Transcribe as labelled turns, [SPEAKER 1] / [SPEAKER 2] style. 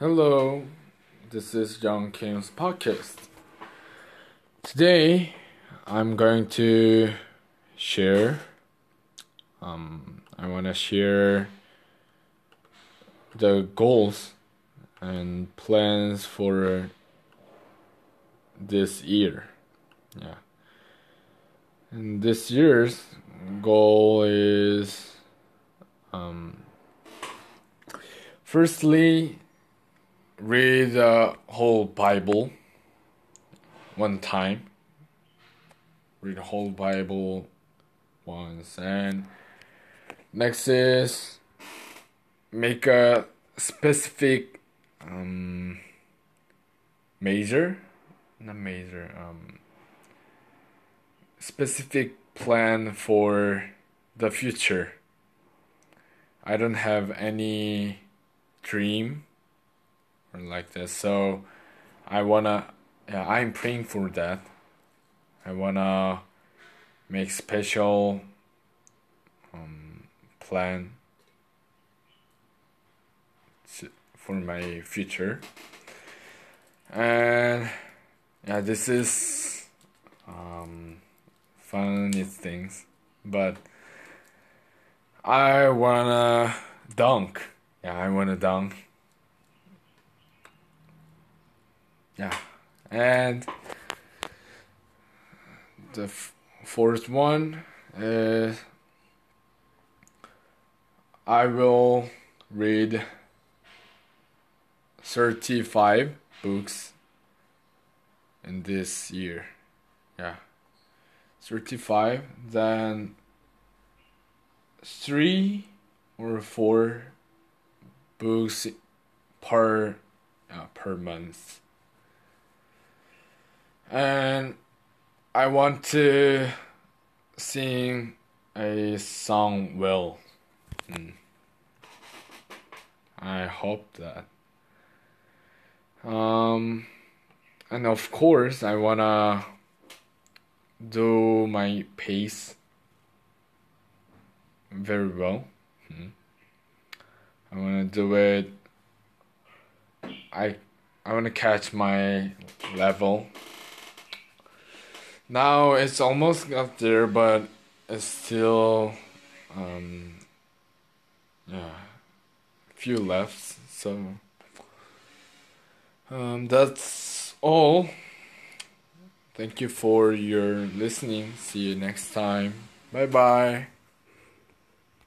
[SPEAKER 1] Hello, this is John King's podcast. Today, I'm going to share. Um, I want to share the goals and plans for this year. Yeah. This year's goal is um, firstly read the whole Bible one time. Read the whole Bible once. And next is make a specific um, major, not major, um, specific plan for the future. I don't have any dream or like this. So I wanna, yeah, I'm praying for that. I wanna make special um, plan for my future. And yeah, this is funny things, but I wanna dunk. Yeah, I wanna dunk. Yeah and the fourth one is I will read 35 books in this year. Yeah 35 then three or four books per uh, per month and I want to sing a song well. Mm. I hope that. Um, and of course, I wanna do my pace very well. Mm. I wanna do it. I I wanna catch my level now it's almost up there, but it's still, um, yeah, few left. So, um, that's all. Thank you for your listening. See you next time. Bye bye.